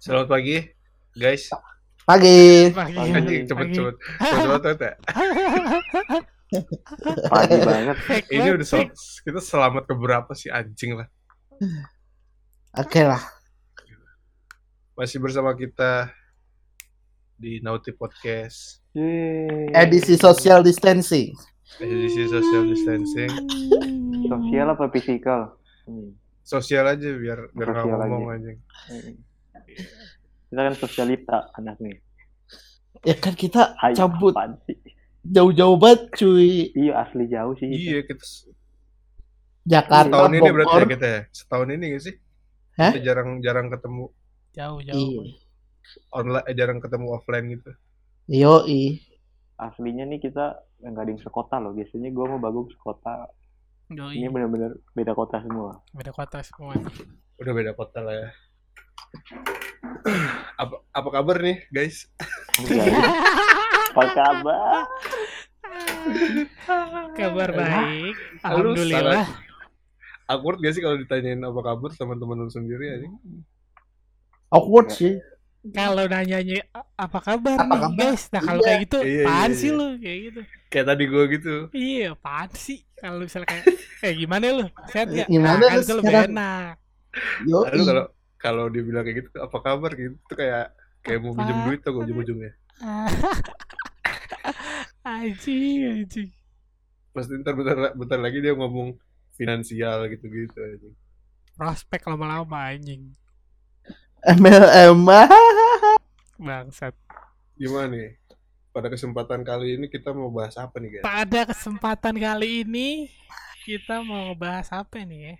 Selamat pagi, guys. Pagi. Pagi. Anjing cepet Pagi. cepet. Cepet banget ya. Pagi banget. Ini udah sel- kita selamat ke berapa sih anjing lah. Oke lah. Masih bersama kita di Nauti Podcast Yeay. Edisi social distancing. edisi social distancing. Sosial apa fisikal? Hmm. Sosial aja biar biar nggak Sosial ngomong aja. anjing. Kita kan sosialita anaknya. Ya kan kita Hai, cabut jauh-jauh banget cuy. Iya asli jauh sih. Iya kita Jakarta, setahun ini berarti ya Bogor. kita ya. Setahun ini gak sih? Hah? Kita jarang jarang ketemu Jauh jauh. Iya. online, eh, jarang ketemu offline gitu. Yoi. Aslinya nih kita nggak ada yang sekota loh. Biasanya gua mau Bagong sekota. Yoi. Ini benar-benar beda kota semua. Beda kota semua. Udah beda kota lah ya. Apa apa kabar nih guys? Guys, Apa kabar? Kabar baik. Alhamdulillah. awkward gak sih kalau ditanyain apa kabar sama teman lu sendiri anjing? Awkward sih. Kalau nanyanya apa kabar Apa nih kabar? guys? Nah kalau Iya. kayak gitu, Iya, iya, sih iya. lu kayak gitu? Kayak tadi gua gitu. Iya, apaan sih? Kalau misalnya kayak, eh gimana lu? Sehat gak? Gimana Nah, kan lu sekarang? enak. Lalu Yoi. kalau kalau dia bilang kayak gitu apa kabar gitu tuh kayak kayak mau Apa? pinjam duit tuh ujung-ujungnya. Anjing, anjing. Pasti ntar bentar, bentar lagi dia ngomong finansial gitu-gitu anjing. Prospek lama-lama anjing. MLM. Bangsat. Gimana nih? Pada kesempatan kali ini kita mau bahas apa nih guys? Pada kesempatan kali ini kita mau ngebahas apa nih ya?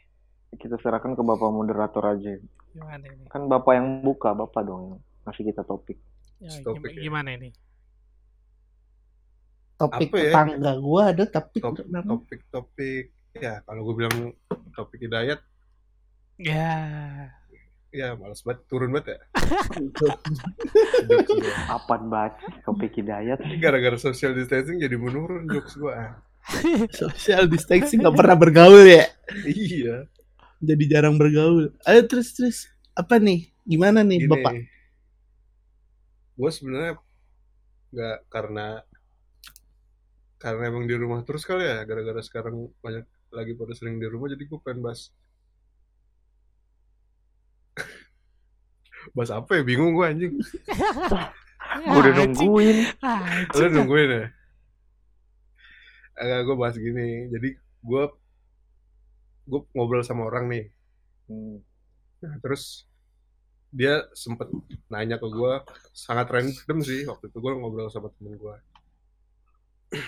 Kita serahkan ke bapak moderator aja. Gimana ini? Kan bapak yang buka, bapak dong yang ngasih kita topik. Ya, Topik gim- ya. gimana ini? Topik Apa ya? tetangga gua ada tapi Top- Topik-topik ya kalau gue bilang topik hidayat Ya, ya males banget turun banget ya. Apaan banget topik hidayat? Gara-gara social distancing jadi menurun jokes gua. social distancing nggak pernah bergaul ya. iya. Jadi jarang bergaul. Ayo terus terus. Apa nih? Gimana nih Gini, bapak? gue sebenarnya nggak karena karena emang di rumah terus kali ya gara-gara sekarang banyak lagi pada sering di rumah jadi gue pengen bahas. Bahas apa ya? Bingung gue anjing. Gue udah nungguin. lu nungguin ya? Agak gue bahas gini. Jadi gue gue ngobrol sama orang nih. Hmm. Nah, terus dia sempet nanya ke gue sangat random sih waktu itu gue ngobrol sama temen gue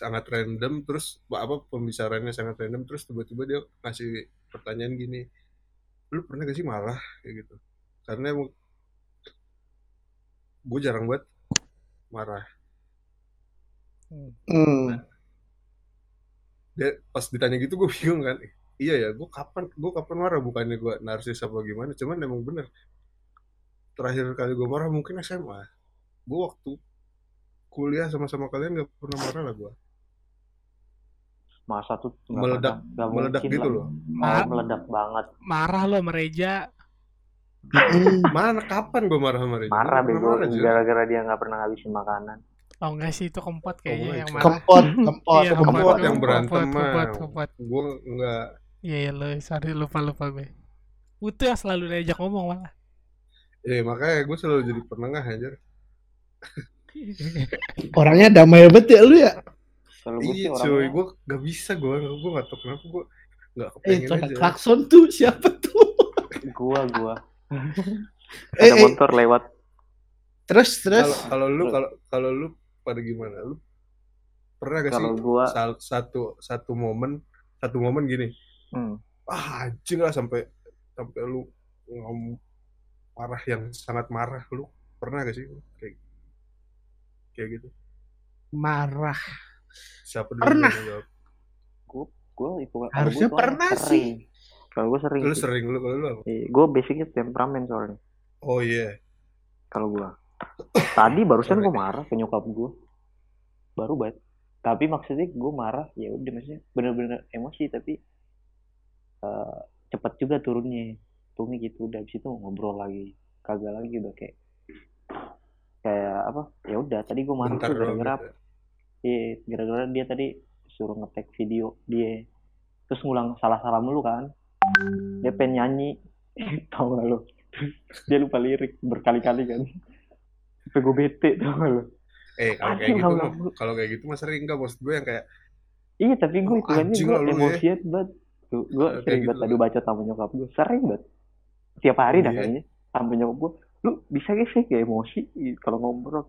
sangat random terus apa pembicaraannya sangat random terus tiba-tiba dia ngasih pertanyaan gini lu pernah gak sih marah? Kayak gitu. Karena gue jarang banget marah. Hmm. dia pas ditanya gitu gue bingung kan iya ya gue kapan gue kapan marah bukannya gue narsis apa gimana cuman emang bener terakhir kali gue marah mungkin SMA gue waktu kuliah sama-sama kalian gak pernah marah lah gue Masa tuh nggak Meledak- pernah- nggak meledak gitu lah. loh Oh, meledak banget. marah lo sama Reja. Mm. mana kapan gue marah sama dia Marah Gak bego marah, gara-gara dia nggak pernah ngabisin makanan. Oh enggak sih itu kempot kayaknya enggak, yang marah. Kempot, kempot, Iya, kempot. kempot yang berantem mah. gue nggak Iya, iya lo, sorry lupa lupa gue. Itu yang selalu diajak ngomong malah. eh makanya gue selalu jadi penengah aja Orangnya damai banget ya lu ya. Kalau gue sih iya cuy orangnya gue gak bisa gue gue gak tau kenapa gue gak Eh, kepengen ada aja klakson tuh siapa tuh? gua gua Eh, ada eh, motor lewat terus terus. kalau kalau lu kalau kalau lu pada gimana lu pernah gak sih gua sal- satu satu momen satu momen gini hmm, ah anjing lah sampai sampai lu ngom marah yang sangat marah. Lu pernah gak sih kayak kayak gitu? Marah. siapa dulu Pernah. itu kalau Harusnya gua pernah sering. kalau gua sering lu sih. sering lu kalau lu apa? Iya, gua basicnya temperamen soalnya. Oh iya. Kalau gua. Tadi barusan gua marah ke nyokap gua. Baru banget tapi maksudnya gua marah ya udah maksudnya bener-bener emosi tapi cepat juga turunnya. Turunnya gitu udah habis itu ngobrol lagi. Kagak lagi udah kayak kayak apa? Ya udah tadi gue marah tuh gara-gara gitu. iya gara-gara dia tadi suruh ngetek video dia. Terus ngulang salah-salah mulu kan. Dia pengen nyanyi. Tau gak lo dia lupa lirik berkali-kali kan. Sampai gue bete tau gak lo eh kalau kayak gitu kalau kayak gitu mah sering enggak maksud gue yang kayak iya tapi gue itu kan gue ya. emosian banget tuh gue Kayak sering gitu banget tadi lah. baca sama nyokap gue sering banget tiap hari dah Iya. kayaknya sampai nyokap gue lu bisa gak sih kayak emosi kalau ngobrol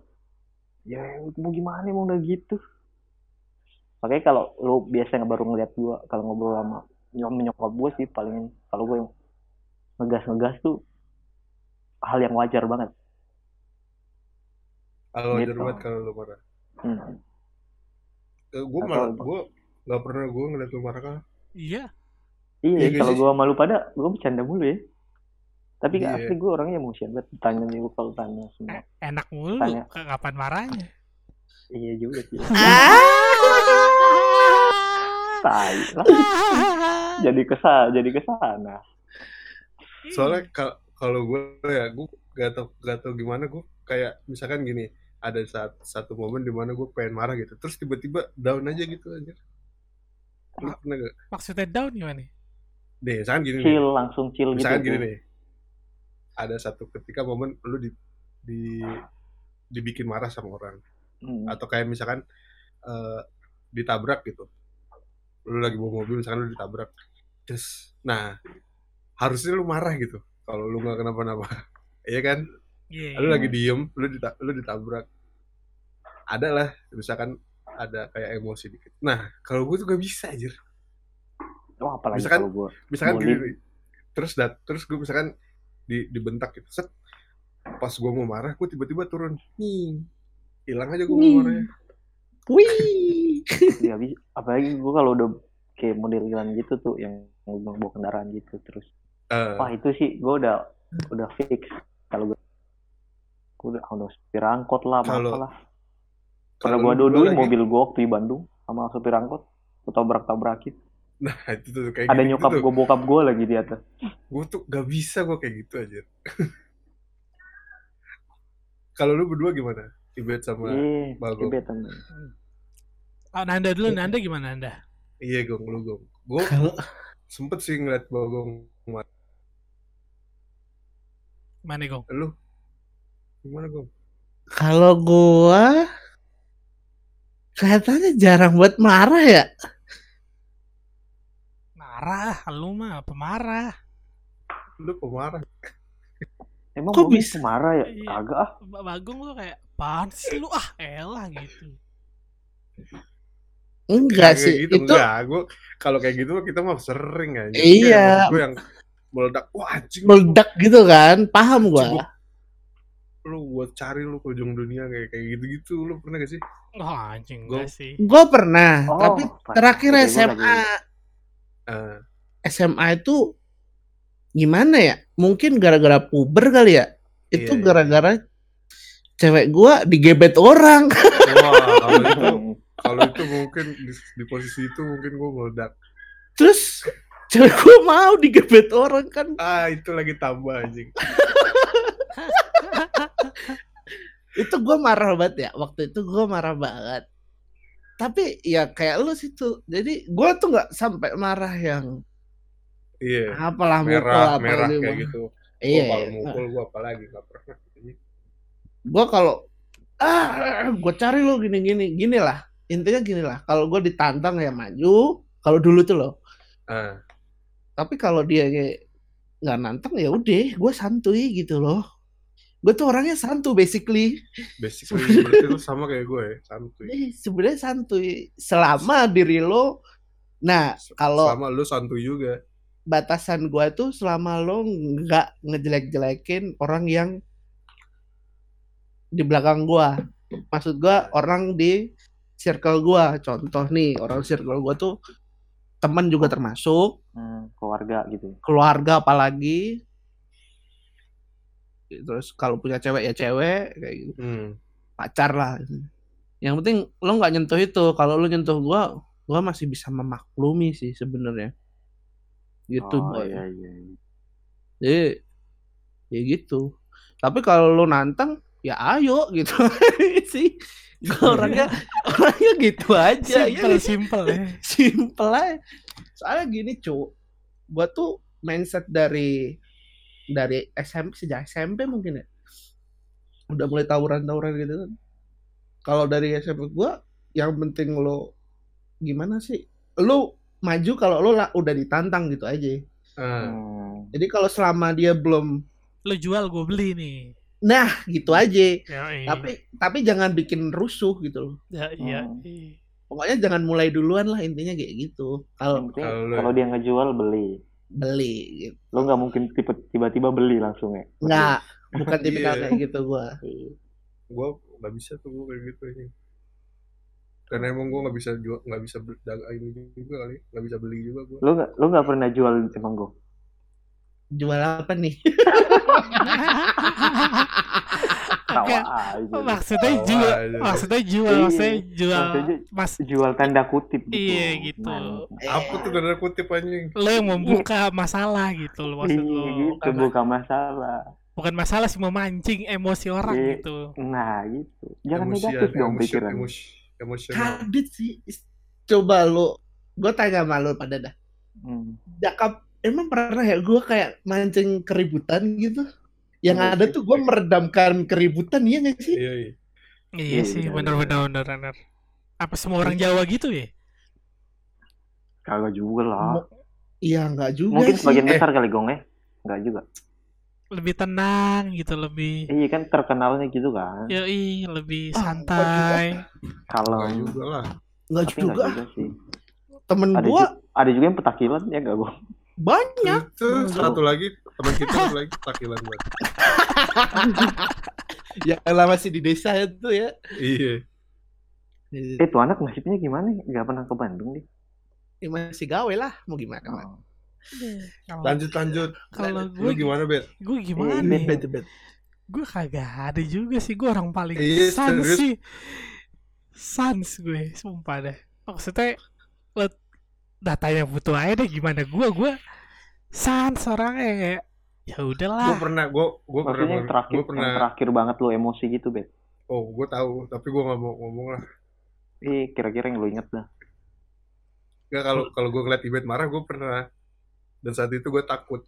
ya mau gimana emang udah gitu makanya kalau lu biasanya baru ngeliat gue kalau ngobrol sama nyokap nyokap gue sih paling kalau gue yang ngegas ngegas tuh hal yang wajar banget kalau wajar Gitu. banget kalau lu marah hmm. Eh, gue malah gue nggak pernah gue ngeliat lu marah kan Iya. Iya Iya kalau gue malu pada gue bercanda mulu ya tapi Iya. asli gue orangnya emosian banget tanya nih kalau tanya semua Eh, enak mulu. Tanya. Kapan marahnya? iya juga sih Ah. tai lah jadi kesal jadi ke sana soalnya kal- kalau gue ya gue gak tau gak tau gimana gue kayak misalkan gini ada saat satu momen di mana gue pengen marah gitu terus tiba-tiba down aja gitu aja lu pernah gak Maksudnya down gimana? Deh misalkan gini nih. Chill langsung chill gitu misalkan gini tuh. nih. Ada satu ketika momen lu di, di dibikin marah sama orang. Hmm. atau kayak misalkan eh, ditabrak gitu. Lu lagi bawa mobil misalkan lu ditabrak. Terus nah harusnya lu marah gitu. Kalau lu nggak kenapa-napa. Iya kan? Iya. lu lagi diem lu dita lu ditabrak. Ada lah misalkan ada kayak emosi dikit. Nah kalau gue tuh gak bisa aja Wah, apalagi Misalkan- kalau gue misalkan gini terus dat terus gue misalkan di dibentak gitu set. Pas gue mau marah gue tiba-tiba turun. Nih. Hilang aja gue mau marahnya. Wih. ya apalagi gue kalau udah kayak model-modelan gitu tuh yang mau bawa kendaraan gitu terus. Eh, wah itu sih gue udah udah fix. Kalau gue gue udah udah supir angkot lah apa Kalau- lah pernah kalau gue lagi- mobil gue waktu di Bandung sama supir angkot gue tabrak tabrakin nah itu tuh kayak ada gitu, nyokap tuh. gue bokap gue lagi di atas. Gue tuh gak bisa gue kayak gitu aja kalau lu berdua gimana? Ibet sama iya Bagong. kebetan Oh, Nanda dulu, Nanda gimana Nanda? iya gong lu gong. Gue Kalau sempet sih ngeliat bagong Mana Gong? lu? Gimana gong? Kalau gua kelihatannya jarang buat marah ya. Marah, lu mah pemarah. lu pemarah emang Kok gue bisa? marah ya Iya. kagak ah Ba- Bagong lu kayak apaan sih lu ah elah gitu. Enggak Kayak sih. gitu itu enggak gue kalau kayak gitu mah kita mah sering aja Iya. gue yang meledak wah anjing meledak gitu kan. Paham gua. lu buat cari lu ke ujung dunia kayak kayak gitu gitu lu pernah gak sih Oh anjing enggak sih. Gua pernah, Oh, tapi terakhir gua SMA. Eh, SMA itu gimana ya? Mungkin gara-gara puber kali ya. Itu Iya, iya. gara-gara cewek gua digebet orang. wah kalau itu kalau itu mungkin di, di posisi itu mungkin gue meledak Terus cewek gua mau digebet orang kan. ah itu lagi tambah anjing Itu gua marah banget ya. Waktu itu gua marah banget. Tapi ya kayak lu situ. Jadi gua tuh nggak sampai marah yang iya apalah mukul merah apa merah kayak mah. gitu Iya. oh, kalau iya. mukul gue apalagi gak pernah gua kalau ah gue cari lo gini gini gini lah intinya gini lah kalau gue ditantang ya maju kalau dulu tuh loh ah tapi kalau dia nggak nantang ya udah gue santuy gitu loh gue tuh orangnya santu basically. Basically berarti lu sama kayak gue ya santuy. Eh, sebenarnya santuy. Selama diri lo nah kalau sama lu santuy juga. batasan gue tuh selama lo nggak ngejelek-jelekin orang yang di belakang gua. Maksud gua orang di circle gua. Contoh nih orang circle gua tuh teman juga termasuk. Hmm, keluarga gitu keluarga apalagi terus kalau punya cewek ya cewek kayak gitu hmm. pacar lah yang penting lo nggak nyentuh itu kalau lo nyentuh gua gua masih bisa memaklumi sih sebenarnya gitu oh boy iya iya iya. jadi ya gitu Tapi kalau lu nantang ya ayo gitu sih. Orangnya orangnya gitu aja. ya Simple, sih? simple ya. simple aja. Soalnya gini, cu. Gua tuh mindset dari dari SMP sejak SMP mungkin ya. Udah mulai tawuran-tawuran gitu kan. Kalau dari SMP gua yang penting lo gimana sih? Lu maju kalau lo lah udah ditantang gitu aja. Ah, Hmm. Jadi kalau selama dia belum Lu jual gue beli nih. nah gitu aja. Ya, iya. Tapi tapi jangan bikin rusuh gitu loh. ya, iya. Hmm. iya. Pokoknya jangan mulai duluan lah intinya kayak gitu. Kalau Kalau kalau dia ngejual beli. Beli gitu. Lo nggak mungkin tipe- tiba-tiba beli langsung ya. Nggak, bukan tipikal Iya. kayak gitu gua. gue nggak bisa tuh gue kayak gitu ini. Karena emang gue nggak bisa jual, nggak bisa beli, dagang ini juga kali, nggak bisa beli juga gue. Lo nggak lo nggak pernah jual emang gue. Jual apa nih? Enggak. aja. Maksudnya jual, aja. maksudnya jual, Iya. maksudnya jual Maksudnya mas jual tanda kutip gitu. Iya, gitu. Nah, Apa tuh tanda kutip anjing? lo yang membuka masalah gitu lo maksud iya lo. gitu, Bukan, bukan masalah. bukan masalah sih memancing emosi orang Iya. gitu. Nah gitu. Jangan Emosian, negatif dong emosi- pikiran. emosi- Emosional. Kadit sih. Coba lu, gue tanya sama lu pada dah. Hmm. Jakap, emang pernah ya gue kayak mancing keributan gitu? Yang Iya ada sih. tuh gue meredamkan keributan, iya gak sih? Iya, iya. Iya Iya, sih, benar, bener bener bener bener. Apa semua orang Jawa gitu ya? Kagak juga lah. Iya nggak juga Mungkin sih. sebagian Eh. besar kali gong ya. Enggak juga. Lebih tenang gitu, lebih Iya kan terkenalnya gitu kan. yoi, lebih Ah, santai. Kalau Nggak juga lah. Nggak juga. enggak juga sih. Temen Ada gue ju- ada juga yang petakilan ya enggak gong. banyak. Itu satu lagi teman kita lagi takilan banget. Ya lah masih di desa itu ya. Iya. Eh tuh anak nasibnya gimana? Enggak pernah ke Bandung dia. Ya, masih gawe lah, mau gimana? Man? Oh. Kalau Lanjut lanjut. kalau Lu gue gimana, Bet? gue gimana Iya, Bet, ya? bet, bet. Gue kagak ada juga sih, gue orang paling Iya, sans sih. Sans gue, sumpah deh. Maksudnya lo datanya butuh aja deh gimana gue gue sans orangnya kayak ya Gue udahlah pernah, gue gue pernah, yang terakhir, gue pernah. yang terakhir banget lu emosi gitu, Bet. Oh, gue tahu, tapi gue nggak mau ngomong lah. Eh, kira-kira yang lu inget dah. Gak kalau kalau gue ngeliat Ibet marah, gue pernah. Dan saat itu gue takut.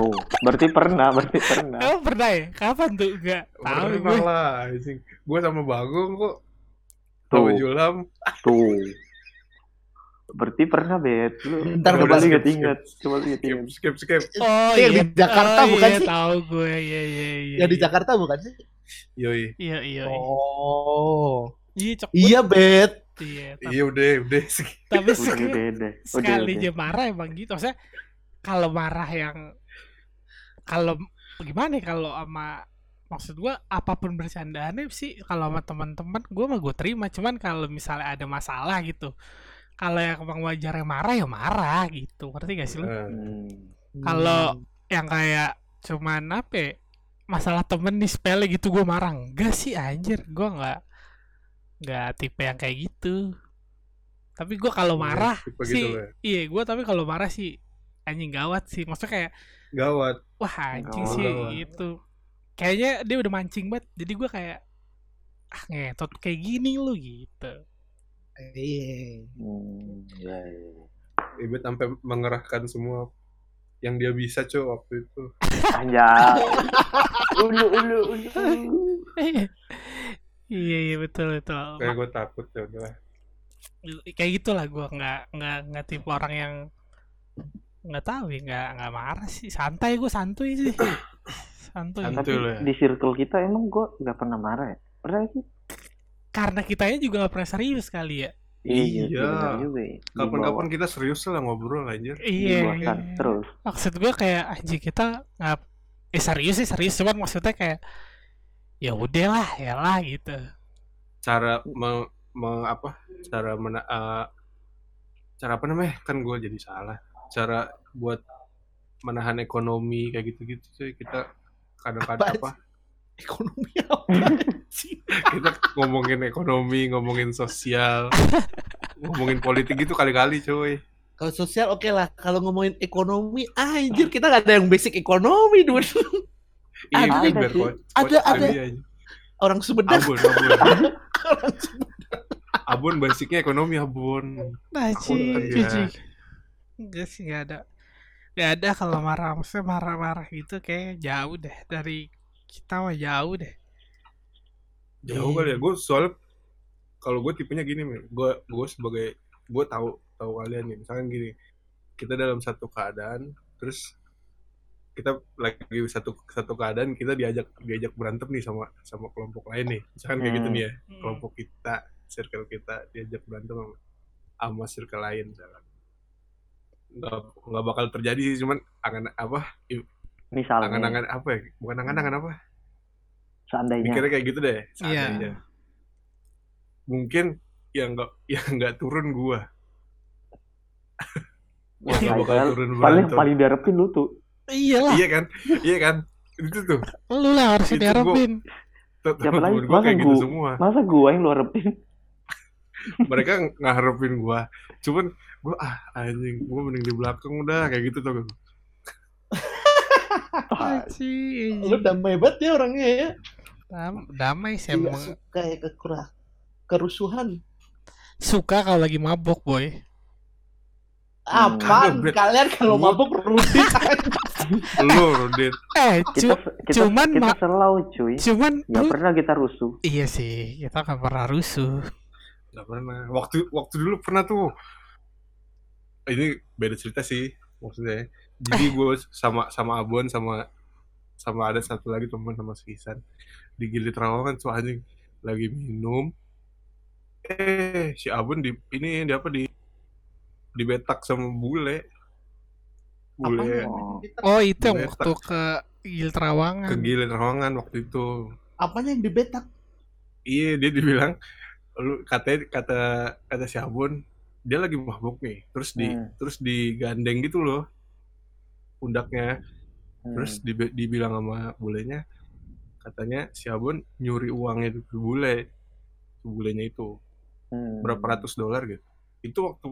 Oh, berarti pernah, berarti pernah. Emang pernah ya? Kapan tuh? Gak tahu Pernah gue. lah. Gue sama Bagong kok. Sama Tuh, Julam. tuh. Berarti pernah, Bet. Lu Bentar, coba bentar. inget-inget. Coba Skip, inget-inget. skip, skip. Oh yang iya. di Jakarta oh, bukan iya, sih? tahu gue. Iya iya iya. Ya di iya. Jakarta bukan sih? Yoi. Iya iya. iya. Oh. Iya cok. Iya, bet. Iya. Iya udah, udah. tapi sekali, sekali aja marah emang gitu. Maksudnya kalau marah yang kalau gimana ya kalau sama maksud gua apa pun bercandaannya sih kalau sama teman-teman gua mah gue terima cuman kalau misalnya ada masalah gitu kalau yang emang wajarnya marah ya marah gitu. Ngerti gak sih lu? Nah, Hmm. Kalau- yang kayak cuman apa ya, masalah temen nih sepele gitu gue marah. Enggak sih anjir. Gue nggak nggak tipe yang kayak gitu. Tapi gue kalau Iya, marah tipe sih gitu iya gue tapi kalau marah sih anjing gawat sih. Maksudnya kayak Gawat. wah anjing Gawat. sih Gawat. gitu. Kayaknya dia udah mancing banget. Jadi gue kayak ah ngetot kayak gini lu gitu Iya. Hmm, ya, ya. Ibet sampai mengerahkan semua yang dia bisa cuy waktu itu. Anjay. ulu, ulu, ulu. iya iya betul betul Kayak gue takut ya udah. kayak gitulah gue nggak nggak nggak tipe orang yang nggak tahu ya nggak nggak marah sih santai gue santuy sih santuy Santuy. Tapi ya. di circle kita emang gue nggak pernah marah ya. Pernah sih? Karena kitanya juga nggak pernah serius kali ya Iya. juga ya. Kapan-kapan kita serius lah ngobrol anjir. iya terus. maksud gue kayak anjing kita nggak eh serius sih serius cuman maksudnya kayak ya udahlah ya lah gitu Cara me, me- apa? Cara mena, eh, cara apa namanya? Kan gue jadi salah. Cara buat menahan ekonomi kayak gitu-gitu cuy. Kita kadang-kadang Apa apa? Ekonomi apa sih? Kita ngomongin ekonomi, ngomongin sosial, ngomongin politik gitu kali-kali cuy. Kalau sosial oke lah. Kalau ngomongin ekonomi, anjir kita nggak ada yang basic ekonomi, dude. Iya, Ada Ada, ada. aja. Orang Sumedang. Abon, abon. Orang Sumedang. Abon basicnya ekonomi abon. Cuy, kerja. cuy. Enggak sih, enggak ada. Enggak ada kalau marah, maksudnya marah-marah gitu kayak jauh deh dari kita mah jauh deh. Jauh kali ya. Gue soalnya kalau gue tipenya gini. Gue gue sebagai gue tahu tahu kalian nih. Misalkan gini, kita dalam satu keadaan, terus kita lagi satu satu keadaan kita diajak diajak berantem nih sama sama kelompok lain nih. Misalkan kayak gitu Hmm. nih ya. Kelompok kita, circle kita diajak berantem sama, sama circle lain misalkan. Nggak, nggak bakal terjadi sih, cuman angan apa? Misalnya, Angan-angan apa ya? Bukan angan-angan apa? seandainya. mikirnya kayak gitu deh Iya. seandainya. mungkin yang nggak yang nggak turun gua Wah, yang nggak bakal Faisal, turun paling berantem paling diharapin lu tuh. Iyalah, iya kan iya kan itu tuh lu lah harus diharapin. Tuh, Siapa lagi? temen-temen gua Masa kayak gitu gua- semua Masa gua yang lu harapin? mereka ngarepin gua cuman gua ah anjing gua mending di belakang udah kayak gitu tuh Anjing. Lu damai banget ya orangnya ya. Dam- damai sih Tidak emang. suka ya kekurah kerusuhan. Suka kalau lagi mabok, boy. Apaan? Bret. Kalian kalau mabuk rudit lu Rudin Eh, cu- kita cuman kita selau cuy. cuman Gak pernah kita rusuh. iya sih, kita nggak pernah rusuh. nggak pernah waktu waktu dulu pernah tuh ini beda cerita sih maksudnya jadi gue sama sama Abon sama sama ada satu lagi teman sama si Isan di Gili Trawangan tuh anjing lagi minum eh si Abon di ini di apa di dibetak sama bule bule Oh. Oh, itu yang Betak. waktu ke Gil Terawangan. ke Gili Trawangan waktu itu Apanya yang dibetak? iya dia dibilang lu katanya kata kata si Abon dia lagi mabuk nih terus di Hmm. terus digandeng gitu loh pundaknya. Hmm. terus dibi- dibilang sama bulenya katanya si Abon nyuri uangnya itu ke bule ke bulenya itu. Hmm. berapa ratus dolar gitu. Itu waktu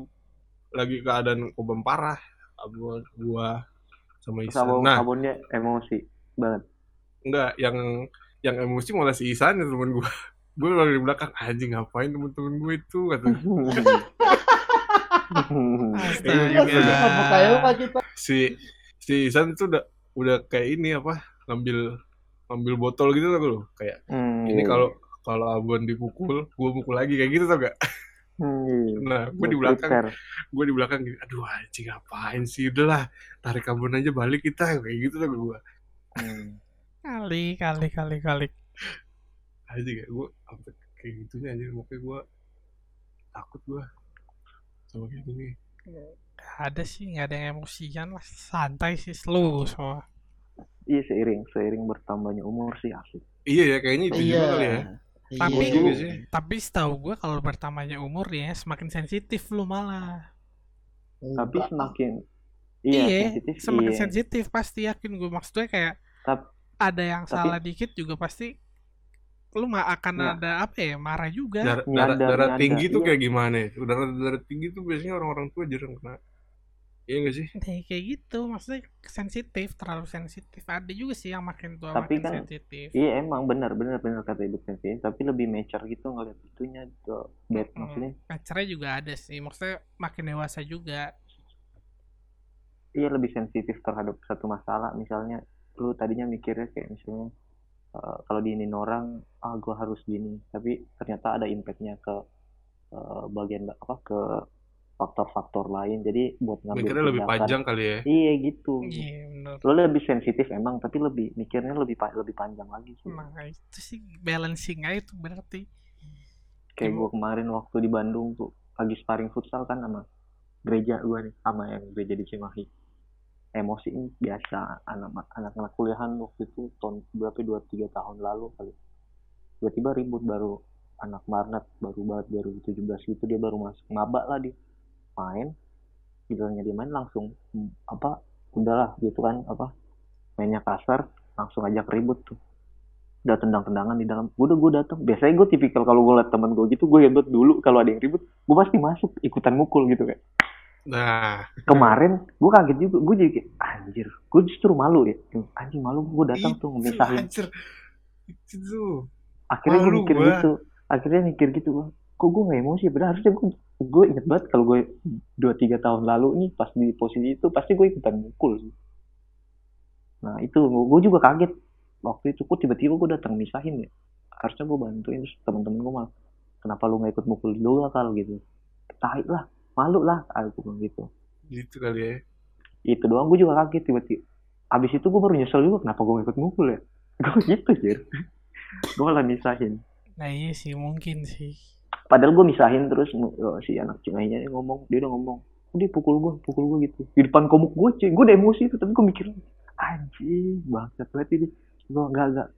lagi keadaan kobam parah Abon gua sama Isan abon, nah abonnya emosi banget. enggak yang yang emosi malah si Isan ya temen gua. Gue lagi di belakang anjing ngapain temen-temen gue itu? kata Astaga. Iya, Iya, si si Isan tuh udah udah kayak ini apa ngambil ngambil botol gitu tuh loh kayak Hmm, ini iya. kalau kalau Abon dipukul gue mukul lagi kayak gitu tau gak Hmm, iya. nah gue di belakang gue di belakang gini aduh anjing ngapain sih udahlah tarik Abon aja balik kita kayak gitu tuh gue Hmm. Kali, kali, kali, kali. aja kayak gue sampai kayak gitunya aja makanya gue takut gue sama kayak gini Gak ada sih, nggak ada yang emosian lah. Santai sih, slow semua. Iya seiring seiring bertambahnya umur sih asik. iya ya kayaknya itu juga kali ya Tapi, Iya. sih. tapi setahu gue kalau bertambahnya umur ya semakin sensitif lu malah. Tapi Enggak. semakin iya, Iya, sensitif semakin iya. sensitif pasti yakin gue maksudnya kayak Tap- ada yang tapi- salah dikit juga pasti lu mah akan Ya. ada apa ya marah juga. Dar- darah, Nyadar, darah tinggi tuh iya. kayak gimana ya darah darah tinggi tuh biasanya orang-orang tua jarang kena iya gak sih? Nah, kayak gitu. Maksudnya sensitif terlalu sensitif. Ada juga sih yang makin tua Tapi makin kan- sensitif. Iya emang benar benar benar kata ibu sensitif tapi lebih mature gitu ngeliat itunya ke bad Mm, maksudnya. Pacarnya juga ada sih. Maksudnya makin dewasa juga. Iya lebih sensitif terhadap satu masalah. Misalnya lu tadinya mikirnya kayak misalnya eh, kalau diinin orang ah gue harus gini. Tapi ternyata ada impactnya ke eh, bagian apa ke faktor-faktor lain. Jadi buat ngambil mikirnya lebih panjang kali ya? Iya gitu. Iya bener. Lo lebih sensitif emang tapi lebih mikirnya lebih pa- lebih panjang lagi sih. Nah itu sih balancing aja tuh berarti. Kayak gue kemarin waktu di Bandung tuh lagi sparring futsal kan sama gereja gue nih sama yang gereja di Cimahi. Emosi ini biasa anak anak-anak kuliahan waktu itu tahun berapa dua tiga tahun lalu kali. Tiba-tiba ribut baru anak Marnat baru banget baru 17 itu dia baru masuk. Maba lah dia main bilangnya dia main langsung hmm, apa udahlah gitu kan apa mainnya kasar langsung ajak ribut tuh. Udah tendang-tendangan di dalam gue udah gue datang biasanya gue tipikal kalau gue liat temen gue gitu gue hebat dulu kalau ada yang ribut gue pasti masuk ikutan mukul gitu kayak nah. Kemarin gue kaget juga gue jadi kayak, anjir gue justru malu ya. Anjing malu gue datang tuh ngemisahin anjir. Itu. Akhirnya gue mikir gua. gitu akhirnya mikir gitu kok gue nggak emosi? Padahal harusnya gue gue inget banget kalau gue dua tiga tahun lalu nih pas di posisi itu pasti gue ikutan mukul sih. Nah itu gue juga kaget. Waktu itu kok tiba-tiba gue datang misahin ya. Harusnya gue bantuin terus teman-teman gue malah kenapa lu nggak ikut mukul dulu kalau gitu. Tahi lah malu lah. Aku bilang gitu. Gitu kali ya. itu doang gue juga kaget tiba-tiba. Abis itu gue baru nyesel juga kenapa gue ikut mukul ya? Gue gitu jir gue malah misahin. Nah iya sih mungkin sih. Padahal gue misahin terus oh, si anak cengainya ini ngomong dia udah ngomong "Oh, dia pukul gue pukul gue gitu. Di depan komuk gue cuy gue udah emosi itu tapi gue mikir anjing banget ini. Gue enggak enggak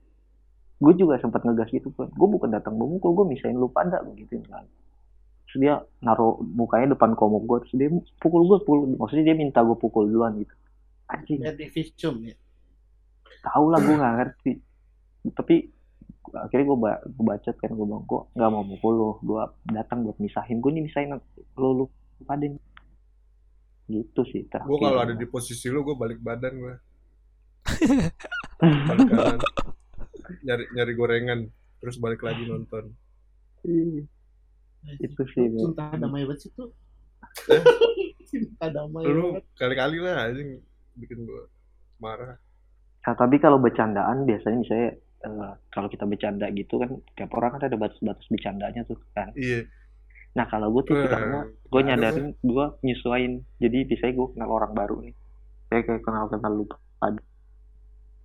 gue juga sempat ngegas gitu kan gue bukan datang memukul gue misahin lu pada begitu kan. Terus dia naruh mukanya depan komuk gue terus dia pukul gue pukul maksudnya dia minta gue pukul duluan gitu. Anjing. Jadi visum ya. tahu lah gue nggak ngerti. Tapi akhirnya gue ba gue bacot kan gue bilang gue nggak mau mukul lo gue datang buat misahin gue nih misahin lo lu pada gitu sih terakhir Gue kalau ada di posisi lu, gue balik badan gue. Balik kanan. Nyari nyari gorengan, terus balik lagi nonton. Iya, itu sih Cinta damai banget sih tuh. Eh? Cinta damai Lu kali-kali lah anjing bikin gue marah. Nah, tapi kalau bercandaan biasanya misalnya eh, kalau kita bercanda gitu kan tiap orang kan ada batas-batas bercandanya tuh kan. Iya. nah kalau gue tuh karena Eh, gue ada nyadarin gue nyesuain jadi biasanya gue kenal orang baru nih. Saya kayak kenal kenal lu pada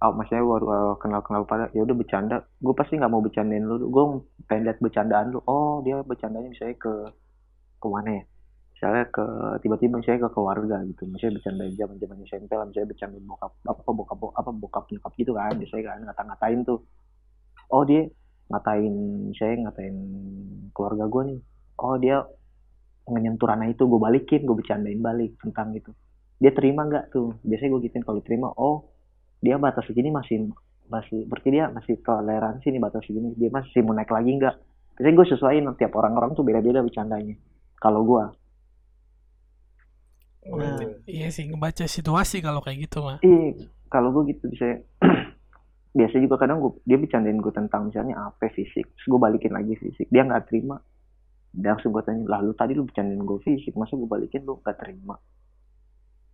oh, maksudnya gue kenal kenal pada ya udah bercanda. Gue pasti nggak mau bercandain lu. Gue pengen lihat bercandaan lu. Oh dia bercandanya misalnya ke ke mana ya misalnya ke tiba-tiba misalnya ke keluarga gitu. Misalnya bercandain zaman zaman SMP lah. Misalnya bercandain bokap apa bokap apa bokap nyokap gitu kan. Biasanya kan ngata-ngatain tuh. Oh dia ngatain misalnya ngatain keluarga gue nih. Oh dia ngenyentuh ranah itu gue balikin gue bercandain balik tentang itu. Dia terima nggak tuh? Biasanya gue gituin kalau terima oh dia batas segini masih masih berarti dia masih toleransi nih batas segini. Dia masih mau naik lagi nggak? Biasanya gue sesuaiin tiap orang-orang tuh beda-beda bercandanya. Kalau gue Nah, Iya sih ngebaca situasi kalau kayak gitu mah. Iya, kalau gue gitu bisa biasa juga kadang gue dia bercandain gue tentang misalnya apa fisik, terus gue balikin lagi fisik, dia nggak terima. Dia langsung gue tanya, lah lu tadi lu bercandain gue fisik, masa gue balikin lu nggak terima?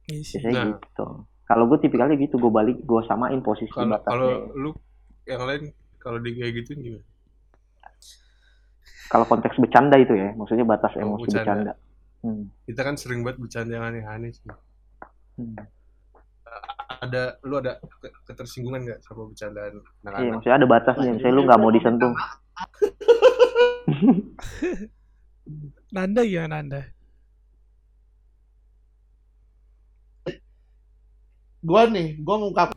Iya sih. Biasanya Nah. gitu. Kalau gue tipikalnya gitu, gue balik, gue samain posisi Kalau kalau batasnya. lu yang lain kalau di kayak gitu gimana? Kalau konteks bercanda itu ya, maksudnya batas Oh, emosi bercanda. bercanda. Hmm. Kita kan sering banget bercanda yang aneh-aneh sih. Hmm. Ada lu ada ke- ketersinggungan nggak sama bercandaan Iya, anak-anak? maksudnya ada batasnya, misalnya lu nggak mau disentuh. Nanda gimana Nanda? Gua nih, gua ngungkap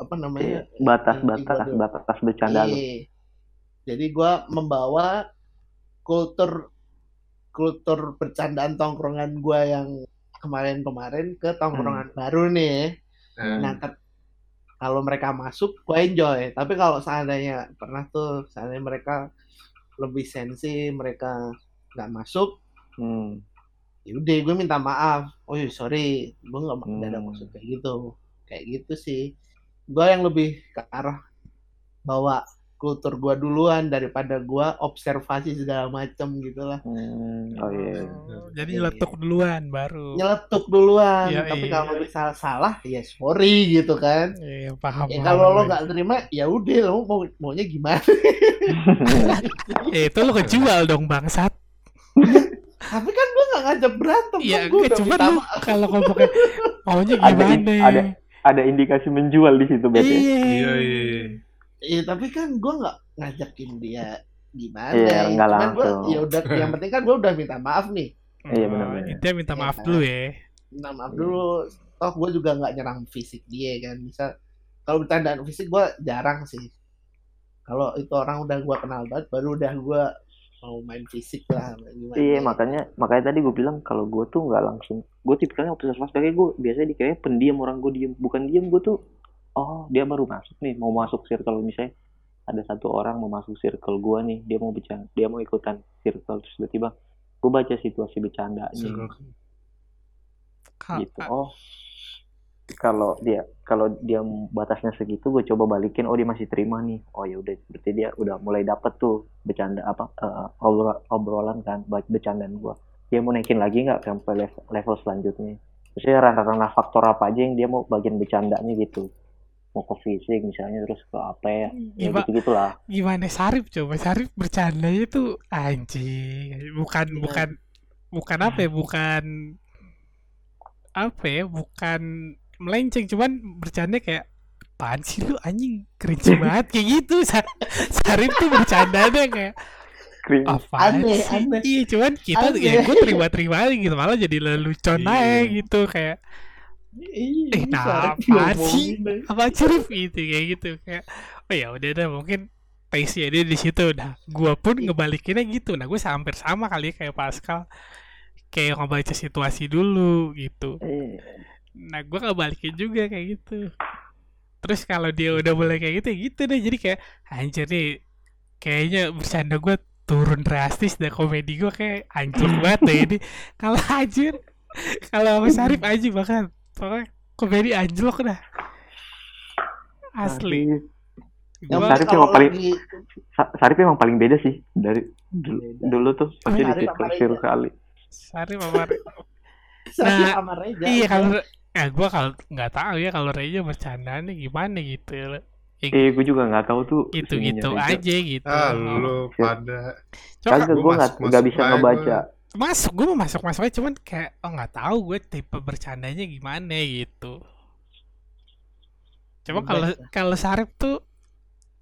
apa Iya, namanya? batas-batas, Iya, iya. batas bercanda lu. Iya. Jadi gua membawa kultur kultur bercandaan tongkrongan gua yang kemarin-kemarin ke tongkrongan baru nih. Nah, Nah, kalau mereka masuk, gue enjoy. Tapi kalau seandainya pernah tuh, seandainya mereka lebih sensi, mereka nggak masuk, Hmm. ya udah gue minta maaf. Oh iya, sorry, gue nggak Hmm. ada maksud kayak gitu. Kayak gitu sih. Gue yang lebih ke arah bawa kultur gue duluan daripada gue observasi segala macem gitu lah. Hmm. Oh iya. Oh, jadi Iya, nyeletuk duluan baru. Nyeletuk duluan. Iya, Tapi iya. kalau misal salah, ya sorry gitu kan. Iya paham. Ya paham kalau lo nggak terima, ya udah lo mau maunya gimana? Eh, itu lo kejual dong bangsat. Tapi kan gue nggak ngajak berantem. Iya, kan gue cuma lu kalau ngomongnya maunya Ada- gimana? ada- ada indikasi menjual di situ berarti. Iya. iya iya. Tapi kan gue nggak ngajakin dia gimana. Iya, nggak Cuman gua, langsung. ya udah, yang penting kan gue udah minta maaf nih. Iya, Oh, benar-benar. Intinya minta Iya maaf kan? dulu ya. Minta maaf Iya. dulu. Toh gue juga nggak nyerang fisik dia kan. Bisa kalau bercandaan fisik gue jarang sih. Kalau itu orang udah gue kenal banget, baru udah gue mau main fisik lah. Gimana. Iya makanya makanya tadi gue bilang kalau gue tuh nggak langsung gue tipikalnya observasi kayak gue biasanya dikira pendiam orang gue diem bukan diem gue tuh oh dia baru masuk nih mau masuk circle misalnya. Ada satu orang mau masuk circle gue nih dia mau bicara dia mau ikutan circle terus tiba-tiba gue baca situasi bercandanya gitu. oh. Kalau dia kalau dia batasnya segitu gue coba balikin oh dia masih terima nih. Oh ya udah berarti dia udah mulai dapet tuh bercanda apa obrol- obrolan kan bercandaan gue dia mau naikin lagi nggak sampai level, level selanjutnya? Maksudnya ranah-ranah faktor apa aja yang dia mau bagian bercandanya gitu mau ke fisik misalnya terus ke apa ya ya Iya, gitu gitulah gimana Sarip? Coba Sarip bercandanya tuh anjing. Bukan Iya. bukan bukan apa ya bukan apa ya bukan melenceng cuman bercanda kayak apaan sih lu anjing? Cringe banget kayak gitu. Sa- Sarip tuh bercandanya kayak apa sih? aneh. iya cuman kita ya Aneh. gue terima-terima aja gitu malah jadi lelucon Iya. aja gitu kayak Iya, Eh, nah, apaan sih? apa Sarip gitu kayak gitu kayak oh ya udah dah mungkin pace dia di situ. Udah gua pun ngebalikinnya gitu. Nah gue hampir sama kali ya kayak Pascal. Kayak ngebaca situasi dulu gitu. Eh, nah gue ngebalikin juga kayak gitu. Terus kalau dia udah mulai kayak gitu ya gitu deh. Jadi kayak anjir nih kayaknya bercanda gue turun drastis dan komedi gue kayak anjir banget deh ini. Kalau anjir kalau sama Sarif aja bahkan pokoknya komedi anjlok dah. Asli. Yang Gua- Sarip emang paling- lagi Sarip emang paling beda sih dari dulu, Beda. dulu tuh pasti di Sarip circle kali. Sarif sama Sarip Nah, sama Reza. iya kalau ya gue kalau nggak tahu ya kalau Reja bercandanya gimana gitu. Ya eh gue juga nggak tahu tuh gitu-gitu sininya Reza. aja gitu. Ah lu pada Coba gue nggak nggak masuk bisa ngebaca masuk gue mau masuk masuk aja cuman kayak oh nggak tahu gue tipe bercandanya gimana gitu. Coba kalau lah. kalau Sarip tuh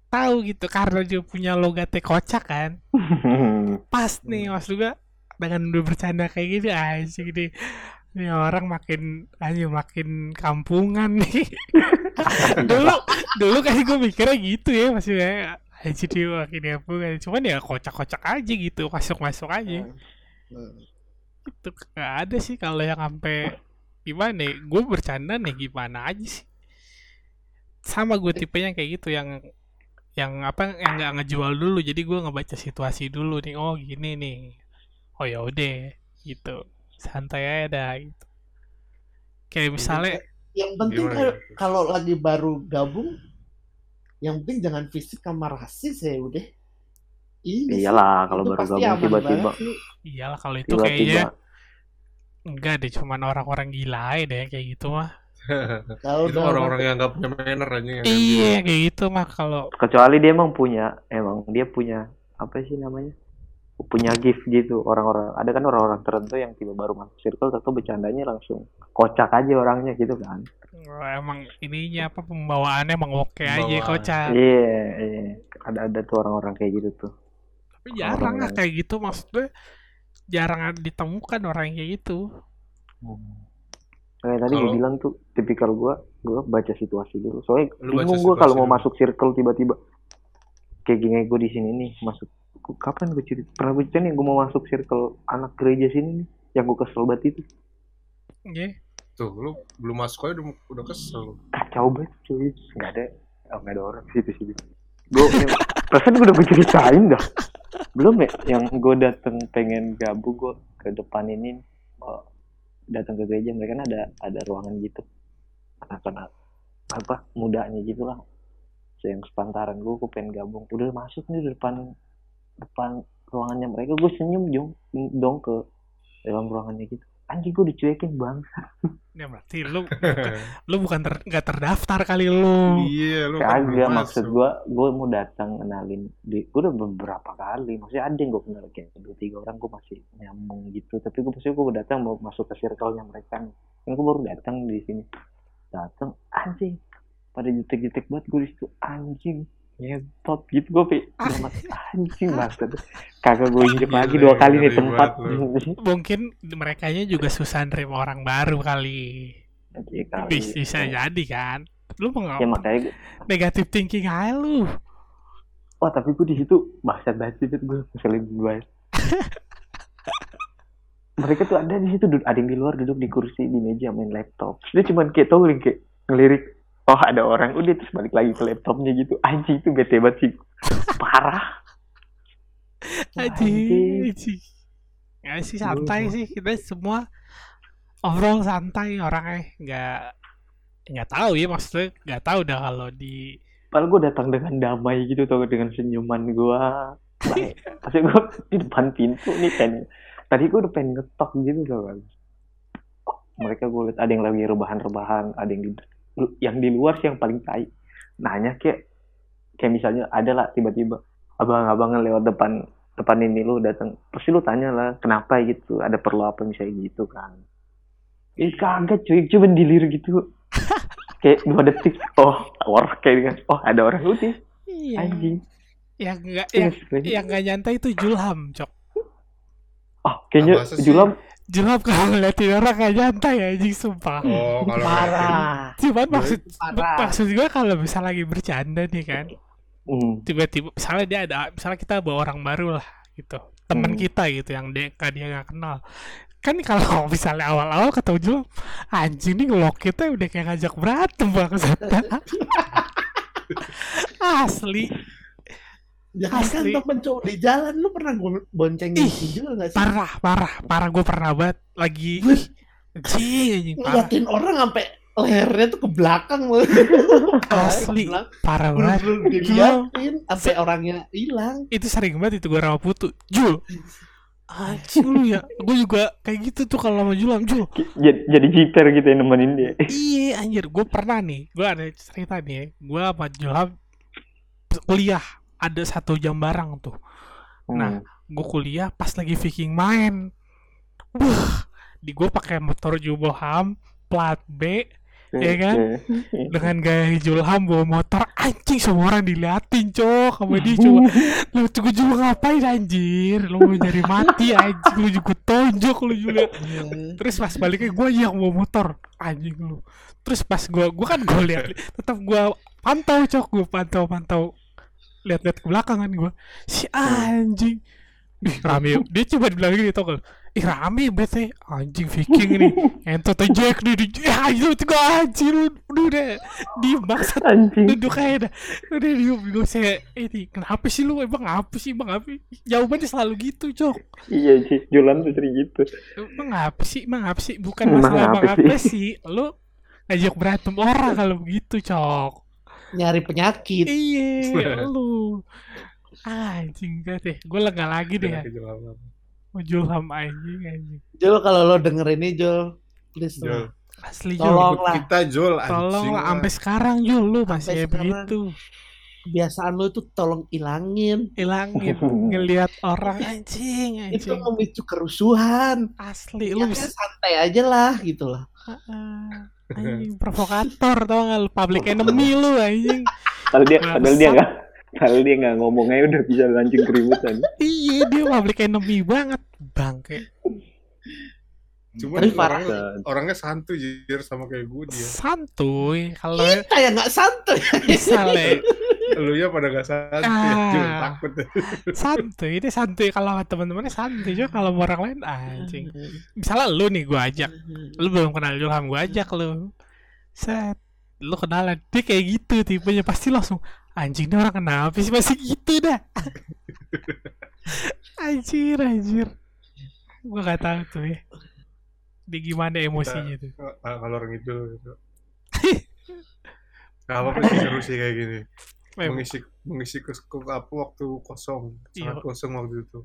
tahu gitu karena dia punya logatnya kocak kan. Pas nih mas juga dengan udah bercanda kayak gini aja gini ini orang makin aja makin kampungan nih. Dulu dulu kan gue mikirnya gitu ya kayak aja dia makin kampungan. Cuman ya kocak-kocak aja gitu masuk-masuk aja. Hmm. Itu nggak ada sih kalau yang sampai gimana ya gue bercanda nih gimana aja sih. Sama gue tipenya kayak gitu yang yang apa yang nggak ngejual dulu jadi gue ngebaca situasi dulu nih oh gini nih oh ya udah gitu. Santai aja dah gitu. Kayak misalnya yang penting kalau- ya? kalau lagi baru gabung yang penting jangan fisik sama rasis ya udah Iya iyalah kalau baru gabung tiba-tiba. iyalah kalau itu kayaknya tiba-tiba enggak deh cuman orang-orang gila aja deh kayak gitu mah. Kalau orang-orang yang nggak punya manner aja yang iya kayak gitu mah kalau kecuali dia emang punya emang dia punya apa sih namanya? Punya gift gitu orang-orang ada kan orang-orang tertentu yang tiba baru masuk circle atau bercandanya langsung kocak aja orangnya gitu kan. Oh, emang ininya apa pembawaannya emang oke aja Pembawaan. kocak. Iya iya. Ada ada tuh orang-orang kayak gitu tuh. Tapi jarang lah kayak gitu maksudnya jarang ada ditemukan orang yang kayak gitu. kayak tadi gue bilang tuh tipikal gue gue baca situasi dulu. Soalnya Lu bingung gue kalau mau dulu. masuk circle tiba-tiba. Kayak gini gue di sini nih masuk. Gua- kapan gue cerita pernah gue cerita nih gue mau masuk circle anak gereja sini nih yang gue kesel banget itu. Iya. tuh lu belum masuk aja udah, udah kesel. Kacau banget cuy. Nggak ada oh, nggak ada orang. Situ situ. Gue perasaan gue udah gue ceritain dah belum ya? Yang gue dateng pengen gabung gue ke depan ini oh, datang ke gereja mereka kan ada ada ruangan gitu. Anak-anak apa mudanya gitu lah. Yang sepantaran gue gue pengen gabung. Udah masuk nih depan depan ruangannya mereka gue senyum dong dong ke dalam ruangannya gitu anjing gue dicuekin bangsa. Ya berarti lu lu bukan ter, nggak terdaftar kali lu. iya lu kan Kagak maksud gua gua mau datang kenalin di gua udah beberapa kali maksudnya ada yang gua kenal kayak dua tiga orang gua masih nyambung gitu. Tapi gua maksudnya gua datang mau masuk ke circle-nya mereka nih. Kan gua baru datang di sini. Datang anjing pada jutek-jutek banget gua di situ anjing ngetot gitu gua pe udah mati anjing banget kagak gua injek lagi dua kali nih tempat Mungkin mereka juga susah nerima orang baru kali. Iya kali. Bisa, bisa jadi kan. Lu mau ya makanya gua- Negatif thinking aja lu. Wah tapi gue di situ bangsat banget sih gue ngeselin banget. Mereka tuh ada di situ duduk, ada yang di luar duduk di kursi di meja main laptop. Dia cuma kayak tau kayak ngelirik. Oh ada orang, udah terus balik lagi ke laptopnya gitu. Anjing itu bete banget sih. Parah. Aji, aji. Ya sih santai sih kita semua overall santai orangnya nggak nggak tahu ya maksudnya nggak tahu dah kalau di Padahal gue datang dengan damai gitu tau dengan senyuman gue. Pasti gue di depan pintu nih pengen. Tadi gue udah pengen ngetok gitu tau kan. Mereka gue liat ada yang lagi rebahan-rebahan, ada yang di yang di luar sih yang paling tai. Nanya kayak kayak misalnya ada lah tiba-tiba abang-abangan lewat depan depan ini lu datang pasti lu tanya lah kenapa gitu? Ada perlu apa misalnya gitu kan? Ini kagak cuy cuma dilir gitu. Kayak dua detik oh orang kayak kan oh ada orang putih iya. Anjing. Yang nggak Iya, yang sebenarnya. yang nggak nyantai itu Julham cok. Oh kayaknya Ah, Julham kalau ngeliatin orang nggak nyantai anjing sumpah. Oh, kalau Parah. cuman maksud Parah. maksud gue kalau bisa lagi bercanda nih kan hmm, tiba-tiba misalnya dia ada misalnya kita bawa orang baru lah gitu. Teman Hmm. kita gitu yang dia kan dia nggak kenal. Kan kalau misalnya awal-awal ketemu Julham anjing nih ngelok kita udah kayak ngajak berantem banget asli Jangan kan temen cowok di jalan lu pernah Ih, si Jul gak sih? parah parah parah. Gue pernah banget lagi. Ngeliatin orang sampai lehernya tuh ke belakang loh. Asli. Parah banget. diliatin sampai orangnya hilang. itu sering banget itu gue sama Putu. Jul. Anjing lu ya. Gue juga kayak gitu tuh kalau sama Julam Jul. Jadi, jadi jiper gitu yang nemenin dia. Iya anjir. Gue pernah nih. Gue ada cerita nih. Ya. gue sama Julam kuliah ada satu jam bareng tuh. Nah, Hmm. gue kuliah pas lagi Viking main. Wah di gue pakai motor Juboham plat B Iya kan? Dengan gaya Julham bawa motor anjing semua orang diliatin cok sama dia coba lu juga juga ngapain anjir? Lu mau nyari mati anjing lu juga tonjok lu juga. Terus pas baliknya gue yang bawa motor anjing lu. Terus pas gue gue kan gue lihat tetap gue pantau cok gue pantau pantau lihat-lihat ke belakang kan gue si anjing. Ih, rame. Dia coba bilang gini tau gak? Ih rame bete anjing Viking ini. Entot Jack nih di ya itu tuh anjing. Udah udah. Bangsat anjing. duduk aja dah. Udah diem gue saya ini kenapa sih lu? Emang apa sih? Emang apa? Jawabannya selalu gitu cok. Iya sih Julan tuh sering gitu. Emang apa sih? Emang apa sih? Bukan masalah emang apa apa sih. Lu ngajak berantem orang kalau begitu cok Nyari penyakit. iya lu anjing gak deh gue lega lagi deh ya mau julham anjing anjing Jul kalau lo denger ini Jul, please Jul. asli Jul Tolong lah. Kita Jul anjing. tolong lah lah. sampai sekarang Jul lu masih kayak sekarang. begitu Kebiasaan lo tuh tolong ilangin. hilangin ngelihat orang anjing Itu anjing memicu kerusuhan. asli Ya lu kan bisa santai aja lah gitu lah. Ah, anjing provokator tau gak lu? Public enemy lu anjing. Padahal dia padahal dia nggak padahal dia nggak ngomong aja udah bisa lancing keributan. Iya dia public enemy banget. Bangke Cuman Tapi parah. orangnya, orangnya santuy jir sama kayak gue dia. santuy kalau Kita yang nggak santai. misalnya. Lu ya pada gak santuy Ah. ya, takut. santuy ini santuy kalau sama teman-temannya santuy juga kalau sama orang lain anjing. Misalnya lu nih gua ajak. Lu belum kenal Julham gua ajak lu. Set lu kenalan. Dia kayak gitu tipenya pasti langsung anjing ini orang kenapa sih? Masih gitu dah. Anjir anjir. Gua gak tahu tuh ya dia gimana emosinya tuh Ah, Kalau orang itu gitu. Gak apa-apa sih seru sih kayak gini. Mem- Mengisi mengisi ke, ke apa waktu kosong, Iya. sangat kosong waktu itu.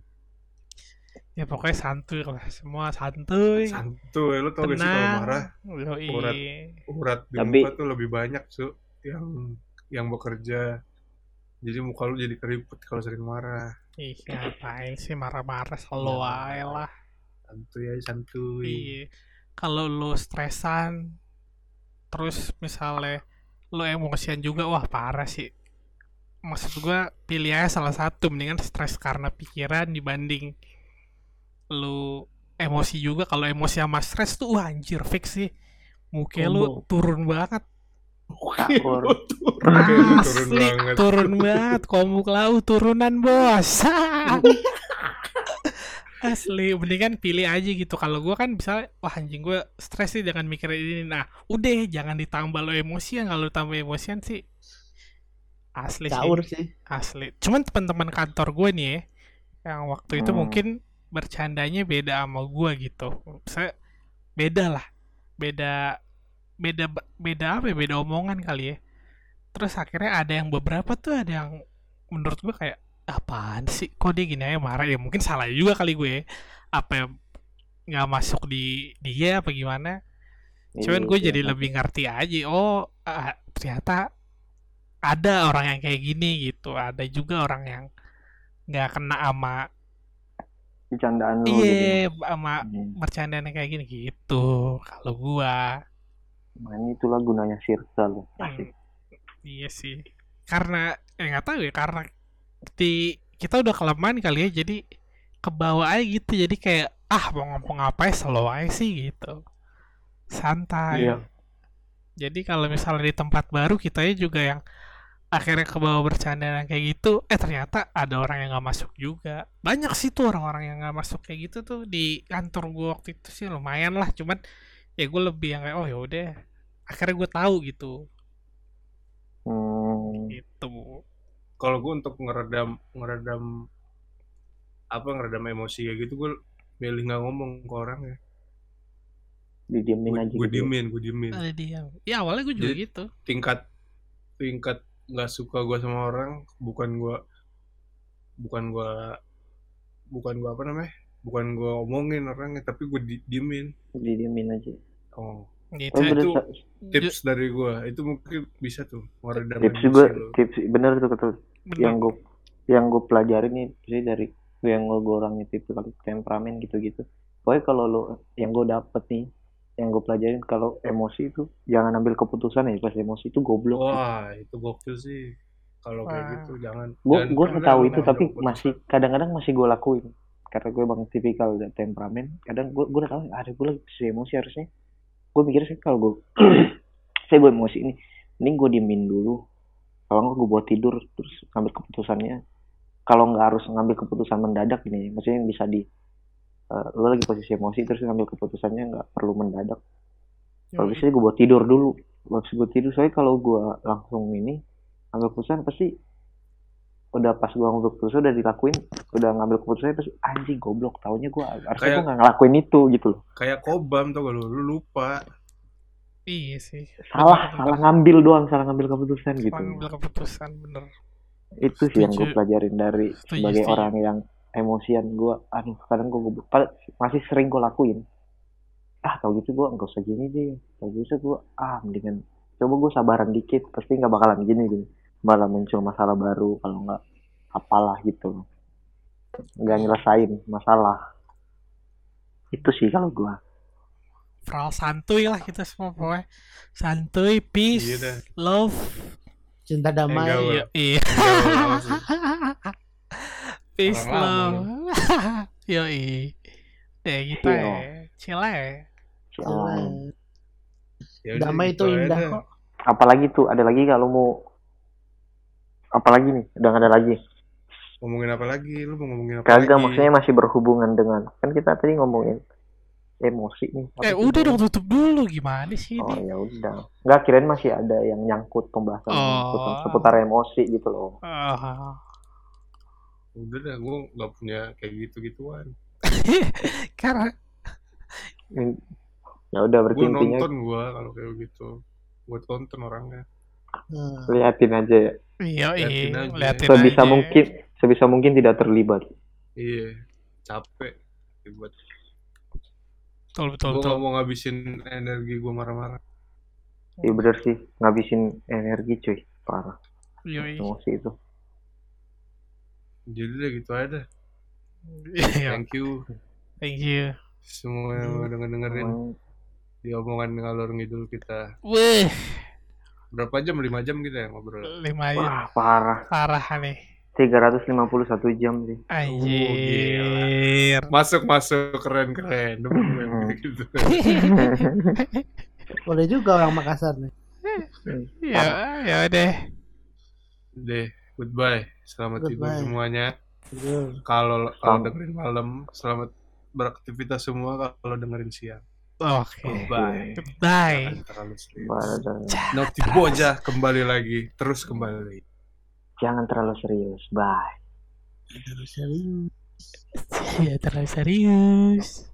ya pokoknya santuy lah semua santuy Santuy, lu tau gak sih kalau marah Yoi. Urat. urat di Tapi- muka tuh lebih banyak su yang yang bekerja. Jadi muka lu jadi keriput kalau sering marah. Ih, ngapain sih marah-marah selalu Iya. aja lah. Santuy aja santuy. Iya. Kalau lu stresan terus misalnya lu emosian juga wah parah sih. Maksud gua pilih aja salah satu mendingan stres karena pikiran dibanding lu emosi juga kalau emosi sama stres tuh wah anjir fix sih. Muka lu Combo. turun banget. Kakor. Oke, turun Asli banget. turun banget. Komuk lau turunan bos. Asli, mendingan pilih aja gitu. Kalau gua kan bisa, wah anjing gua stres sih jangan mikirin ini. Nah, udah jangan ditambah lo emosian. Kalau tambah emosian sih asli Caur sih, sih. asli. Cuman teman-teman kantor gue nih ya, yang waktu itu Hmm. mungkin bercandanya beda sama gua gitu. Saya beda lah, beda beda beda apa ya beda omongan kali ya terus akhirnya ada yang beberapa tuh ada yang menurut gue kayak apaan sih kok dia gini aja marah ya mungkin salah juga kali gue apa nggak masuk di dia apa gimana cuman Iya, gue iya, jadi iya. lebih ngerti aja oh ah, ternyata ada orang yang kayak gini gitu ada juga orang yang nggak kena sama bercandaan lu gitu. iya sama Hmm. bercandaan kayak gini gitu kalau gua Nah, ini itulah gunanya circle. Asik. iya sih karena ya nggak tahu ya karena di kita udah kelamaan kali ya jadi kebawa aja gitu jadi kayak ah mau ngomong apa ya slow aja sih gitu. Santai. Iya. jadi kalau misalnya di tempat baru kita juga yang akhirnya kebawa bercandaan kayak gitu eh ternyata ada orang yang nggak masuk juga. Banyak sih tuh orang-orang yang nggak masuk kayak gitu tuh di kantor gua waktu itu sih lumayan lah cuman ya gue lebih yang kayak oh ya udah akhirnya gue tahu gitu. Hmm. gitu kalau gue untuk ngeredam ngeredam apa ngeredam emosi kayak gitu gue milih nggak ngomong ke orang ya. Didiemin aja gue gitu. diemin gue diemin. Ada ya awalnya gue juga Jadi- gitu. tingkat tingkat nggak suka gue sama orang bukan gue bukan gue bukan gue apa namanya bukan gue omongin orangnya tapi gue di, diemin. Didiemin aja. oh. Gitu. Oh, itu tips dari gue itu mungkin bisa tuh meredam tips emosi juga tips bener tuh betul bener. yang gue yang gue pelajarin nih sih dari yang gue orangnya tipe kalau temperamen gitu-gitu. Pokoknya kalau lo yang gue dapet nih yang gue pelajarin kalau emosi itu jangan ambil keputusan ya pas emosi itu goblok wah itu gokil sih. Kalau kayak gitu jangan gue gue tahu itu tapi masih kadang-kadang masih gue lakuin. Karena gue bang tipikal dan temperamen kadang gue gue udah tahu ada gue lagi si emosi harusnya. Gue mikir sih kalau gue saya gue emosi ini ini gue diemin dulu kalau nggak gue buat tidur terus ngambil keputusannya. Kalau nggak harus ngambil keputusan mendadak ini maksudnya yang bisa di eh, lo lagi posisi emosi terus ngambil keputusannya nggak perlu mendadak. Kalau bisa gue buat tidur dulu. Habis gue tidur soalnya kalau gue langsung ini ambil keputusan pasti udah pas gue ngambil keputusan udah dilakuin udah ngambil keputusan pasti anjing goblok taunya gue harusnya gue nggak ngelakuin itu gitu loh. kayak kobam gak lu? Lu lupa iya sih. Salah Bener, salah ngambil doang salah ngambil keputusan gitu. Salah ngambil keputusan bener. Itu sih yang gue pelajarin dari Setuju, sebagai setuju. orang yang emosian gue aduh kadang gue masih sering gue lakuin. Ah kalau gitu gue nggak usah gini deh. Kalau gitu gue ah mendingan coba gue sabaran dikit. Pasti nggak bakalan gini deh. Malah muncul masalah baru kalau nggak apalah gitu. Nggak nyelesain masalah. Itu sih kalau gue Pral santuy lah kita semua pokoknya. Santuy peace Iya dah. love. Cinta damai. Enggak, iya iya. Peace Orang love. yo ya gitu Iya. ya chill ya. Sialan. Ya udah, Damai gitu itu indah kok. apalagi tuh ada lagi kalau mau apalagi nih? Udah ada lagi. Ngomongin apa lagi? Lu mau ngomongin apa kagak lagi? maksudnya masih berhubungan dengan kan kita tadi ngomongin emosi nih Apa eh udah dong tutup dulu gimana sih Oh ya udah. Nggak kirain masih ada yang nyangkut pembahasan Oh. seputar, seputar emosi gitu loh. Ah. udah dah gue nggak punya kayak gitu gituan karena Hmm. Ya udah berarti gue intinya nonton gue kalau kayak gitu gue tonton orangnya Hmm. liatin aja ya. iya iya liatin Sebisa aja. mungkin sebisa mungkin tidak terlibat. iya capek buat betul betul gue mau ngabisin energi gue marah-marah. Iya bener sih. Ngabisin energi cuy. Parah. Yoi. emosi itu. jadi udah gitu aja Iya, thank you. Thank you. Semua yang udah dengerin di omongan ngalor ngidul kita. Wih, berapa jam? Lima jam kita ya ngobrol? Lima jam. Wah parah. Parah nih. 351 jam sih. Anjir. masuk masuk. Keren keren. Gitu Boleh juga orang Makassar nih. ya, ya deh. deh goodbye selamat tidur semuanya kalau kalau dengerin malam selamat beraktivitas semua kalau dengerin siang Oke. goodbye Bye. Terlalu. Pada- Naughty Bocah kembali lagi terus kembali Jangan terlalu serius. Bye. Terus serius. Ya terlalu serius.